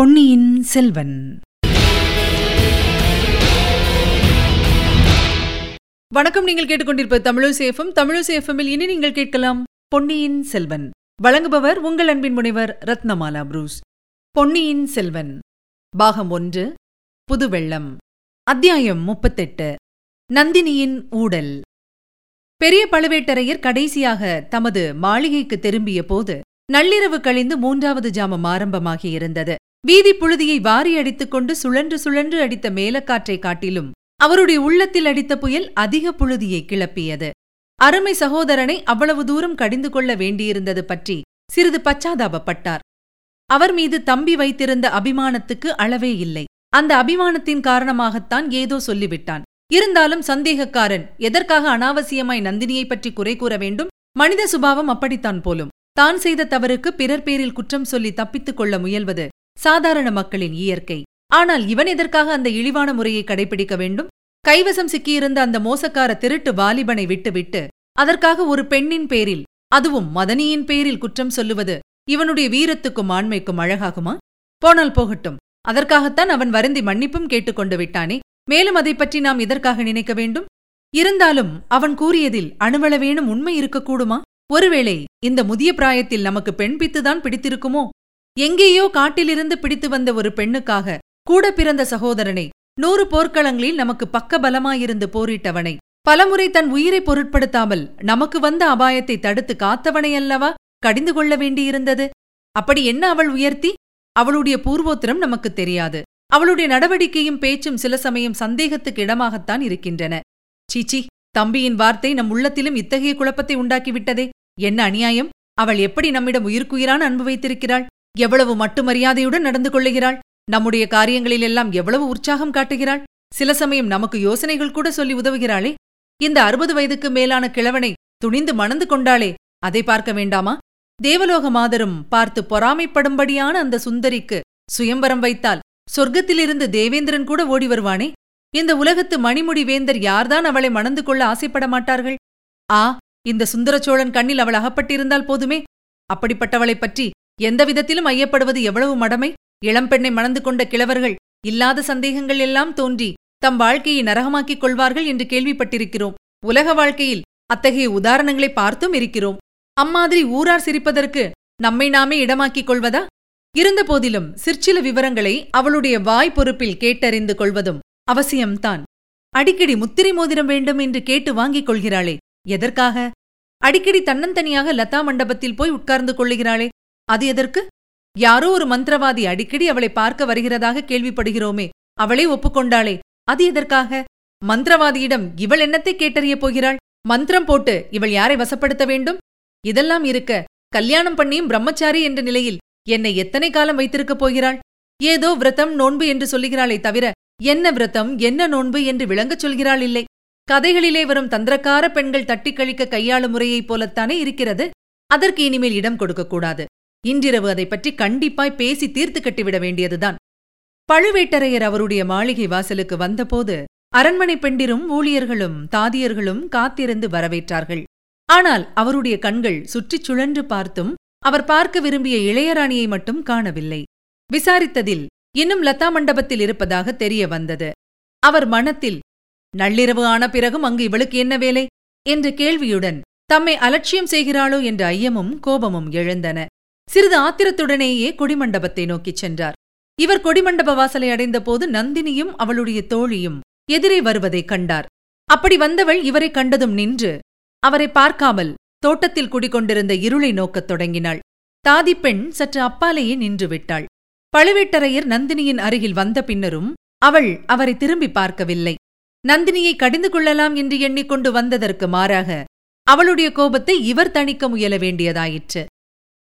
பொன்னியின் செல்வன். வணக்கம் நீங்கள் கேட்டுக்கொண்டிருப்ப தமிழசேஃபம் தமிழசேஃபமில் இனி நீங்கள் கேட்கலாம் பொன்னியின் செல்வன். வழங்குபவர் உங்கள் அன்பின் முனைவர் ரத்னமாலா புரூஸ். பொன்னியின் செல்வன். பாகம் ஒன்று புதுவெள்ளம். அத்தியாயம் முப்பத்தெட்டு நந்தினியின் ஊடல். பெரிய பழுவேட்டரையர் கடைசியாக தமது மாளிகைக்கு திரும்பிய போது நள்ளிரவு கழிந்து மூன்றாவது ஜாமம் ஆரம்பமாகி இருந்தது. வீதி புழுதியை வாரி அடித்துக் கொண்டு சுழன்று சுழன்று அடித்த மேலக்காற்றை காட்டிலும் அவருடைய உள்ளத்தில் அடித்த புயல் அதிக புழுதியை கிளப்பியது. அருமை சகோதரனை அவ்வளவு தூரம் கடிந்து கொள்ள வேண்டியிருந்தது பற்றி சிறிது பச்சாதாபப்பட்டார். அவர் மீது தம்பி வைத்திருந்த அபிமானத்துக்கு அளவே இல்லை. அந்த அபிமானத்தின் காரணமாகத்தான் ஏதோ சொல்லிவிட்டான். இருந்தாலும் சந்தேகக்காரன் எதற்காக அனாவசியமாய் நந்தினியைப் பற்றி குறை கூற வேண்டும்? மனித சுபாவம் அப்படித்தான் போலும். தான் செய்த தவறுக்கு பிறர் பேரில் குற்றம் சொல்லி தப்பித்துக் கொள்ள முயல்வது சாதாரண மக்களின் இயற்கை. ஆனால் இவன் எதற்காக அந்த இழிவான முறையை கடைபிடிக்க வேண்டும்? கைவசம் சிக்கியிருந்த அந்த மோசக்கார திருட்டு வாலிபனை விட்டுவிட்டு அதற்காக ஒரு பெண்ணின் பேரில் அதுவும் மதனியின் பேரில் குற்றம் சொல்லுவது இவனுடைய வீரத்துக்கும் ஆண்மைக்கும் அழகாகுமா? போனால் போகட்டும். அதற்காகத்தான் அவன் வருந்தி மன்னிப்பும் கேட்டுக்கொண்டு விட்டானே. மேலும் அதை பற்றி நாம் இதற்காக நினைக்க வேண்டும்? இருந்தாலும் அவன் கூறியதில் அணுவளவேனும் உண்மை இருக்கக்கூடுமா? ஒருவேளை இந்த முதிய பிராயத்தில் நமக்கு பெண் பித்துதான் பிடித்திருக்குமோ? எங்கேயோ காட்டிலிருந்து பிடித்து வந்த ஒரு பெண்ணுக்காக கூட பிறந்த சகோதரனை நூறு போர்க்களங்களில் நமக்கு பக்க பலமாயிருந்து போரிட்டவனை. பலமுறை தன் உயிரை பொருட்படுத்தாமல் நமக்கு வந்த அபாயத்தை தடுத்து காத்தவனையல்லவா கடிந்து கொள்ள வேண்டியிருந்தது. அப்படி என்ன அவள் உயர்த்தி? அவளுடைய பூர்வோத்திரம் நமக்கு தெரியாது. அவளுடைய நடவடிக்கையும் பேச்சும் சில சமயம் சந்தேகத்துக்கு இடமாகத்தான் இருக்கின்றன. சீச்சி தம்பியின் வார்த்தை நம் உள்ளத்திலும் இத்தகைய குழப்பத்தை உண்டாக்கிவிட்டதே. என்ன அநியாயம்? அவள் எப்படி நம்மிடம் உயிர்க்குயிரான அன்பு வைத்திருக்கிறாள்? எவ்வளவு மட்டு மரியாதையுடன் நடந்து கொள்ளுகிறாள்? நம்முடைய காரியங்களிலெல்லாம் எவ்வளவு உற்சாகம் காட்டுகிறாள்? சில சமயம் நமக்கு யோசனைகள் கூட சொல்லி உதவுகிறாளே. இந்த அறுபது வயதுக்கு மேலான கிழவனை துணிந்து மணந்து கொண்டாளே அதை பார்க்க வேண்டாமா? தேவலோக மாதரும் பார்த்து பொறாமைப்படும்படியான அந்த சுந்தரிக்கு சுயம்பரம் வைத்தால் சொர்க்கத்திலிருந்து தேவேந்திரன் கூட ஓடி வருவானே? இந்த உலகத்து மணிமுடி வேந்தர் யார்தான் அவளை மணந்து கொள்ள ஆசைப்பட மாட்டார்கள்? ஆ இந்த சுந்தரச்சோழன் கண்ணில் அவள் அகப்பட்டிருந்தால் போதுமே. அப்படிப்பட்டவளைப் பற்றி எந்த விதத்திலும் ஐயப்படுவது எவ்வளவு மடமை? இளம்பெண்ணை மணந்து கொண்ட கிழவர்கள் இல்லாத சந்தேகங்கள் எல்லாம் தோன்றி தம் வாழ்க்கையை நரகமாக்கிக் கொள்வார்கள் என்று கேள்விப்பட்டிருக்கிறோம். உலக வாழ்க்கையில் அத்தகைய உதாரணங்களை பார்த்தும் இருக்கிறோம். அம்மாதிரி ஊரார் சிரிப்பதற்கு நம்மை நாமே இடமாக்கிக் கொள்வதா? இருந்தபோதிலும் சிற்சில விவரங்களை அவளுடைய வாய் பொறுப்பில் கேட்டறிந்து கொள்வதும் அவசியம்தான். அடிக்கடி முத்திரை மோதிரம் வேண்டும் என்று கேட்டு வாங்கிக் கொள்கிறாளே எதற்காக? அடிக்கடி தன்னந்தனியாக லதா மண்டபத்தில் போய் உட்கார்ந்து கொள்ளுகிறாளே அது எதற்கு? யாரோ ஒரு மந்திரவாதி அடிக்கடி அவளை பார்க்க வருகிறதாக கேள்விப்படுகிறோமே அவளே ஒப்புக்கொண்டாளே அது எதற்காக? மந்திரவாதியிடம் இவள் என்னத்தை கேட்டறியப் போகிறாள்? மந்திரம் போட்டு இவள் யாரை வசப்படுத்த வேண்டும்? இதெல்லாம் இருக்க கல்யாணம் பண்ணியும் பிரம்மச்சாரி என்ற நிலையில் என்னை எத்தனை காலம் வைத்திருக்கப் போகிறாள்? ஏதோ விரதம் நோன்பு என்று சொல்லுகிறாளே தவிர என்ன விரதம் என்ன நோன்பு என்று விளங்கச் சொல்கிறாள் இல்லை. கதைகளிலே வரும் தந்திரக்கார பெண்கள் தட்டிக் கழிக்க கையாளும் முறையைப் போலத்தானே இருக்கிறது? அதற்கு இனிமேல் இடம் கொடுக்கக்கூடாது இன்றிரவு அதை பற்றி கண்டிப்பாய் பேசி தீர்த்து கட்டிவிட வேண்டியதுதான். பழுவேட்டரையர் அவருடைய மாளிகை வாசலுக்கு வந்தபோது அரண்மனை பெண்டிரும் ஊழியர்களும் தாதியர்களும் காத்திருந்து வரவேற்றார்கள். ஆனால் அவருடைய கண்கள் சுற்றிச் சுழன்று பார்த்தும் அவர் பார்க்க விரும்பிய இளையராணியை மட்டும் காணவில்லை. விசாரித்ததில் இன்னும் லதா மண்டபத்தில் இருப்பதாக தெரிய வந்தது. அவர் மனத்தில் நள்ளிரவு ஆன பிறகும் அங்கு இவளுக்கு என்ன வேலை? என்ற கேள்வியுடன் தம்மை அலட்சியம் செய்கிறாளோ? என்ற ஐயமும் கோபமும் எழுந்தன. சிறிது ஆத்திரத்துடனேயே கொடிமண்டபத்தை நோக்கிச் சென்றார். இவர் கொடிமண்டப வாசலை அடைந்தபோது நந்தினியும் அவளுடைய தோழியும் எதிரே வருவதைக் கண்டார். அப்படி வந்தவள் இவரை கண்டதும் நின்று அவரை பார்க்காமல் தோட்டத்தில் குடிகொண்டிருந்த இருளை நோக்கத் தொடங்கினாள். தாதிப்பெண் சற்று அப்பாலேயே நின்று விட்டாள் பழுவேட்டரையர் நந்தினியின் அருகில் வந்த பின்னரும் அவள் அவரை திரும்பி பார்க்கவில்லை. நந்தினியை கடிந்து கொள்ளலாம் என்று எண்ணிக்கொண்டு வந்ததற்கு மாறாக அவளுடைய கோபத்தை இவர் தணிக்க முயல வேண்டியதாயிற்று.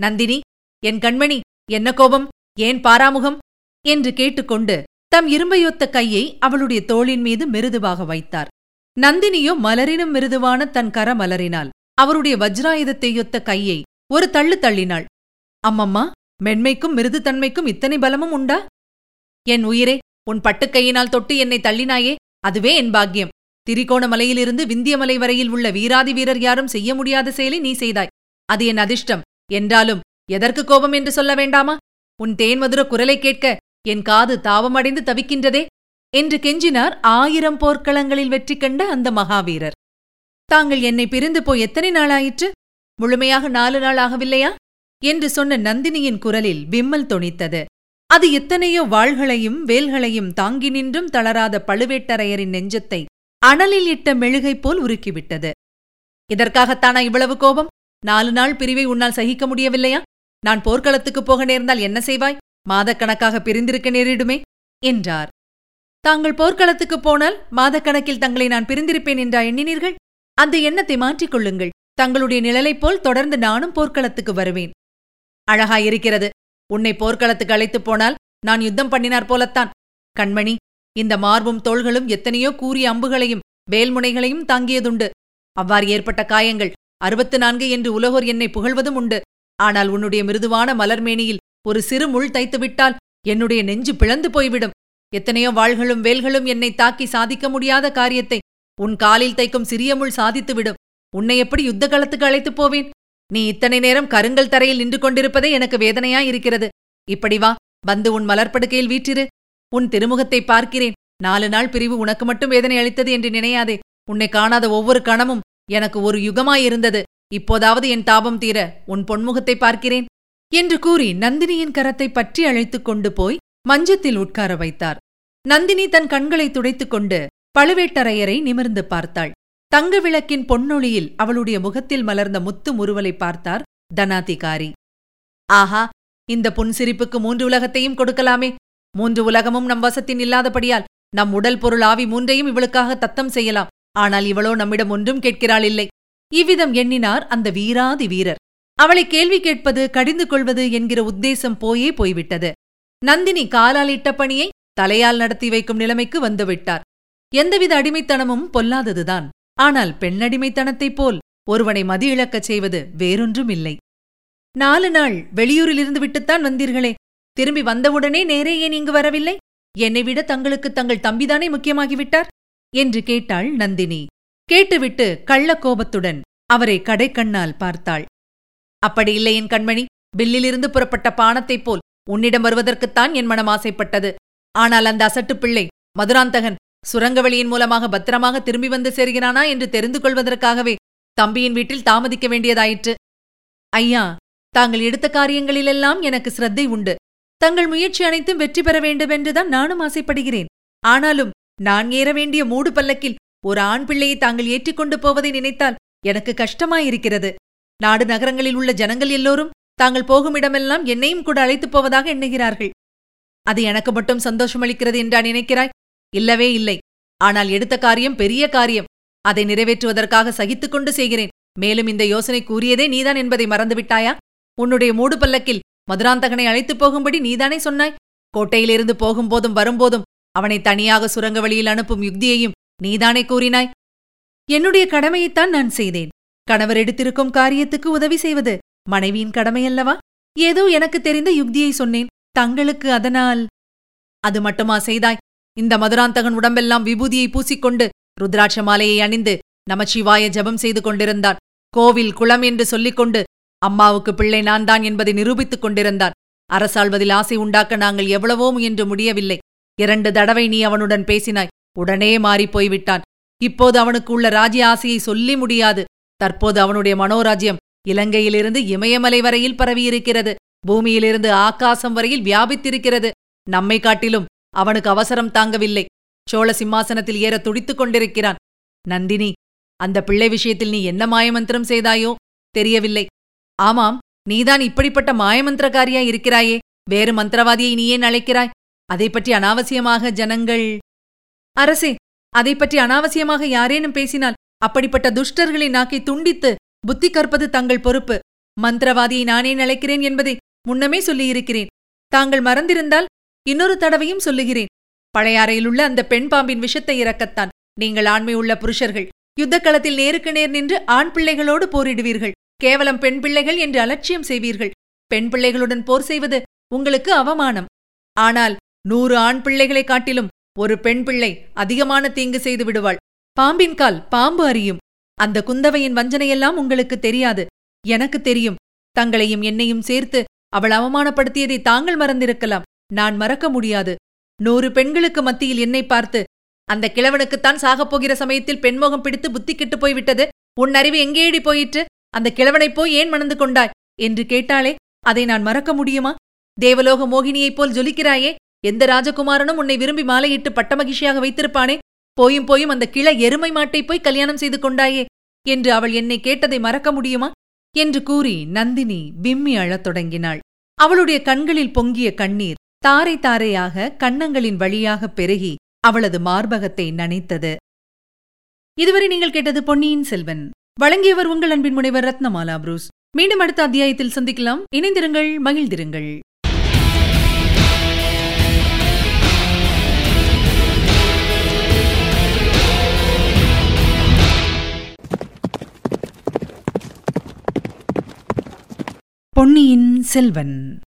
நந்தினி என் கண்மணி என்ன கோபம் ஏன் பாராமுகம்? என்று கேட்டுக்கொண்டு தம் இரும்பையொத்த கையை அவளுடைய தோளின் மீது மிருதுவாக வைத்தார். நந்தினியோ மலரினும் மிருதுவான தன் கர மலரினால் அவருடைய வஜ்ராயுதத்தையொத்த கையை ஒரு தள்ளு தள்ளினாள். அம்மம்மா மென்மைக்கும் மிருதுத்தன்மைக்கும் இத்தனை பலமும் உண்டா? என் உயிரே உன் பட்டுக்கையினால் தொட்டு என்னை தள்ளினாயே அதுவே என் பாக்கியம். திரிகோணமலையிலிருந்து விந்தியமலை வரையில் உள்ள வீராதி வீரர் யாரும் செய்ய முடியாத செயலை நீ செய்தாய். அது என் அதிர்ஷ்டம். என்றாலும் எதற்கு கோபம் என்று சொல்ல வேண்டாமா? உன் தேன்மதுர குரலை கேட்க என் காது தாவமடைந்து தவிக்கின்றதே? என்று கெஞ்சினார் ஆயிரம் போர்க்களங்களில் வெற்றி கண்ட அந்த மகாவீரர். தாங்கள் என்னை பிரிந்து போய் எத்தனை நாளாயிற்று? முழுமையாக நாலு நாள் ஆகவில்லையா? என்று சொன்ன நந்தினியின் குரலில் விம்மல் தொனித்தது. அது எத்தனையோ வாள்களையும் வேல்களையும் தாங்கி நின்றும் தளராத பழுவேட்டரையரின் நெஞ்சத்தை அனலில் இட்ட மெழுகை போல் உருக்கிவிட்டது. இதற்காகத்தானா இவ்வளவு கோபம்? நாலு நாள் பிரிவை உன்னால் சகிக்க முடியவில்லையா? நான் போர்க்களத்துக்குப் போக நேர்ந்தால் என்ன செய்வாய்? மாதக்கணக்காக பிரிந்திருக்க நேரிடுமே என்றார். தாங்கள் போர்க்களத்துக்குப் போனால் மாதக்கணக்கில் தங்களை நான் பிரிந்திருப்பேன் என்றா எண்ணினீர்கள்? அந்த எண்ணத்தை மாற்றிக் கொள்ளுங்கள். தங்களுடைய நிழலைப் போல் தொடர்ந்து நானும் போர்க்களத்துக்கு வருவேன். அழகாயிருக்கிறது. உன்னை போர்க்களத்துக்கு அழைத்துப் போனால் நான் யுத்தம் பண்ணினார் போலத்தான். கண்மணி இந்த மார்பும் தோள்களும் எத்தனையோ கூறிய அம்புகளையும் வேல்முனைகளையும் தாங்கியதுண்டு. அவ்வாறு ஏற்பட்ட காயங்கள் அறுபத்து நான்கு என்று உலகோர் என்னை புகழ்வதும் உண்டு. ஆனால் உன்னுடைய மிருதுவான மலர்மேனியில் ஒரு சிறு முள் தைத்துவிட்டால் என்னுடைய நெஞ்சு பிளந்து போய்விடும். எத்தனையோ வாள்களும் வேல்களும் என்னை தாக்கி சாதிக்க முடியாத காரியத்தை உன் காலில் தைக்கும் சிறிய முள் சாதித்துவிடும் உன்னை எப்படி யுத்த களத்துக்கு அழைத்துப் போவேன்? நீ இத்தனை நேரம் கருங்கல் தரையில் நின்று கொண்டிருப்பதே எனக்கு வேதனையாயிருக்கிறது. இப்படி வா வந்து உன் மலர்ப்படுக்கையில் வீற்றிரு. உன் திருமுகத்தை பார்க்கிறேன். நாலு நாள் பிரிவு உனக்கு மட்டும் வேதனை அளித்தது என்று நினையாதே. உன்னை காணாத ஒவ்வொரு கணமும் எனக்கு ஒரு யுகமாயிருந்தது இப்போதாவது என் தாபம் தீர உன் பொன்முகத்தை பார்க்கிறேன். என்று கூறி நந்தினியின் கரத்தை பற்றி அழைத்துக் கொண்டு போய் மஞ்சத்தில் உட்கார வைத்தார். நந்தினி தன் கண்களை துடைத்துக் கொண்டு பழுவேட்டரையரை நிமிர்ந்து பார்த்தாள். தங்க விளக்கின் பொன்னொழியில் அவளுடைய முகத்தில் மலர்ந்த முத்து முறுவலை பார்த்தார் தனாதிகாரி. ஆஹா இந்த புன்சிரிப்புக்கு மூன்று உலகத்தையும் கொடுக்கலாமே. மூன்று உலகமும் நம் வசத்தின் இல்லாதபடியால் நம் உடல் பொருள் ஆவி மூன்றையும் இவளுக்காக தத்தம் செய்யலாம். ஆனால் இவளோ நம்மிடம் ஒன்றும் கேட்கிறாள் இல்லை இவ்விதம் எண்ணினார் அந்த வீராதி வீரர். அவளை கேள்வி கேட்பது கடிந்து கொள்வது என்கிற உத்தேசம் போயே போய்விட்டது. நந்தினி காலால் இட்ட பணியை தலையால் நடத்தி வைக்கும் நிலைமைக்கு வந்துவிட்டார். எந்தவித அடிமைத்தனமும் பொல்லாததுதான். ஆனால் பெண்ணடிமைத்தனத்தைப் போல் ஒருவனை மதி இழக்கச் செய்வது வேறொன்றும் இல்லை நாலு நாள் வெளியூரிலிருந்து விட்டுத்தான் வந்தீர்களே. திரும்பி வந்தவுடனே நேரே ஏன் இங்கு வரவில்லை? என்னை விட தங்களுக்கு தங்கள் தம்பிதானே முக்கியமாகிவிட்டார்? என்று கேட்டாள் நந்தினி. கேட்டுவிட்டு கள்ளக்கோபத்துடன் அவரை கடைக்கண்ணால் பார்த்தாள். அப்படி இல்லை என் கண்மணி. பில்லிலிருந்து புறப்பட்ட பானத்தைப் போல் உன்னிடம் வருவதற்குத்தான் என் மனம் ஆசைப்பட்டது. ஆனால் அந்த அசட்டுப் பிள்ளை மதுராந்தகன் சுரங்கவெளியின் மூலமாக பத்திரமாக திரும்பி வந்து சேர்கிறானா என்று தெரிந்து கொள்வதற்காகவே தம்பியின் வீட்டில் தாமதிக்க வேண்டியதாயிற்று. ஐயா தாங்கள் எடுத்த காரியங்களிலெல்லாம் எனக்கு சிரத்தை உண்டு. தங்கள் முயற்சி அனைத்தும் வெற்றி பெற வேண்டுமென்றுதான் நானும் ஆசைப்படுகிறேன். ஆனாலும் நான் ஏற வேண்டிய மூடு பல்லக்கில் ஒரு ஆண் பிள்ளையை தாங்கள் ஏற்றிக்கொண்டு போவதை நினைத்தால் எனக்கு கஷ்டமாயிருக்கிறது. நாடு நகரங்களில் உள்ள ஜனங்கள் எல்லோரும் தாங்கள் போகும் இடமெல்லாம் என்னையும் கூட அழைத்துப் போவதாக எண்ணுகிறார்கள். அது எனக்கு மட்டும் சந்தோஷமளிக்கிறது என்றா நினைக்கிறாய்? இல்லவே இல்லை. ஆனால் எடுத்த காரியம் பெரிய காரியம். அதை நிறைவேற்றுவதற்காக சகித்துக் கொண்டு செய்கிறேன். மேலும் இந்த யோசனை கூறியதே நீதான் என்பதை மறந்துவிட்டாயா? உன்னுடைய மூடு பல்லக்கில் மதுராந்தகனை அழைத்துப் போகும்படி நீதானே சொன்னாய்? கோட்டையிலிருந்து போகும்போதும் வரும்போதும் அவனை தனியாக சுரங்க வழியில் அனுப்பும் யுக்தியையும் நீதானே கூறினாய்? என்னுடைய கடமையைத்தான் நான் செய்தேன். கணவர் எடுத்திருக்கும் காரியத்துக்கு உதவி செய்வது மனைவியின் கடமையல்லவா? ஏதோ எனக்கு தெரிந்த யுக்தியை சொன்னேன். தங்களுக்கு அதனால் அது மட்டுமா செய்தாய்? இந்த மதுராந்தகன் உடம்பெல்லாம் விபூதியை பூசிக்கொண்டு ருத்ராட்ச மாலையை அணிந்து நமச்சிவாய ஜபம் செய்து கொண்டிருந்தான் கோவில் குளம் என்று சொல்லிக் கொண்டு அம்மாவுக்கு பிள்ளை நான் தான் என்பதை நிரூபித்துக் கொண்டிருந்தான் அரசாள்வதில் ஆசை உண்டாக்க நாங்கள் எவ்வளவோ முயன்று முடியவில்லை. இரண்டு தடவை நீ அவனுடன் பேசினாய். உடனே மாறிப் போய்விட்டான் இப்போது அவனுக்கு உள்ள ராஜ்ய ஆசையை சொல்லி முடியாது. தற்போது அவனுடைய மனோராஜ்யம் இலங்கையிலிருந்து இமயமலை வரையில் பரவியிருக்கிறது. பூமியிலிருந்து ஆகாசம் வரையில் வியாபித்திருக்கிறது. நம்மை காட்டிலும் அவனுக்கு அவசரம் தாங்கவில்லை. சோழ சிம்மாசனத்தில் ஏற துடித்துக் கொண்டிருக்கிறான். நந்தினி அந்த பிள்ளை விஷயத்தில் நீ என்ன மாயமந்திரம் செய்தாயோ தெரியவில்லை. ஆமாம் நீதான் இப்படிப்பட்ட மாயமந்திரக்காரியா இருக்கிறாயே. வேறு மந்திரவாதியை நீ ஏன் அழைக்கிறாய்? அதை பற்றி அனாவசியமாக ஜனங்கள் அரசே அதை பற்றி அனாவசியமாக யாரேனும் பேசினால் அப்படிப்பட்ட துஷ்டர்களை நாக்கி துண்டித்து புத்தி கற்பது தங்கள் பொறுப்பு. மந்திரவாதியை நானே நினைக்கிறேன் என்பதை முன்னமே சொல்லியிருக்கிறேன். தாங்கள் மறந்திருந்தால் இன்னொரு தடவையும் சொல்லுகிறேன். பழையாறையிலுள்ள அந்த பெண் பாம்பின் விஷத்தை இறக்கத்தான். நீங்கள் ஆண்மை உள்ள புருஷர்கள் யுத்தக்களத்தில் நேருக்கு நேர் நின்று ஆண் பிள்ளைகளோடு போரிடுவீர்கள். கேவலம் பெண் பிள்ளைகள் என்று அலட்சியம் செய்வீர்கள். பெண் பிள்ளைகளுடன் போர் செய்வது உங்களுக்கு அவமானம். ஆனால் நூறு ஆண் பிள்ளைகளைக் காட்டிலும் ஒரு பெண் பிள்ளை அதிகமான தீங்கு செய்து விடுவாள். பாம்பின் கால் பாம்பு அறியும் அந்த குந்தவையின் வஞ்சனையெல்லாம் உங்களுக்கு தெரியாது. எனக்கு தெரியும். தங்களையும் என்னையும் சேர்த்து அவள் அவமானப்படுத்தியதை தாங்கள் மறந்திருக்கலாம். நான் மறக்க முடியாது. நூறு பெண்களுக்கு மத்தியில் என்னை பார்த்து அந்த கிழவனுக்குத்தான் சாகப் போகிற சமயத்தில் பெண்மோகம் பிடித்து புத்தி கெட்டுப் போய்விட்டது. உன் அறிவு எங்கேடி போயிற்று? அந்த கிழவனைப் போய் ஏன் மணந்து கொண்டாய்? என்று கேட்டாளே அதை நான் மறக்க முடியுமா? தேவலோக மோகினியைப் போல் ஜொலிக்கிறாயே. எந்த ராஜகுமாரனும் உன்னை விரும்பி மாலையிட்டு பட்டமகிழ்ச்சியாக வைத்திருப்பானே? போயும் போயும் அந்த கிள எருமை மாட்டை போய் கல்யாணம் செய்து கொண்டாயே? என்று அவள் என்னை கேட்டதை மறக்க முடியுமா? என்று கூறி நந்தினி விம்மி அழத் தொடங்கினாள். அவளுடைய கண்களில் பொங்கிய கண்ணீர் தாரை தாரையாக கன்னங்களின் வழியாக பெருகி அவளது மார்பகத்தை நனைத்தது. இதுவரை நீங்கள் கேட்டது பொன்னியின் செல்வன். வழங்கியவர் உங்கள் அன்பின் முனைவர் ரத்னமாலா புரூஸ். மீண்டும் அடுத்த அத்தியாயத்தில் சந்திக்கலாம். இணைந்திருங்கள் மகிழ்ந்திருங்கள். பொன்னியின் செல்வன்.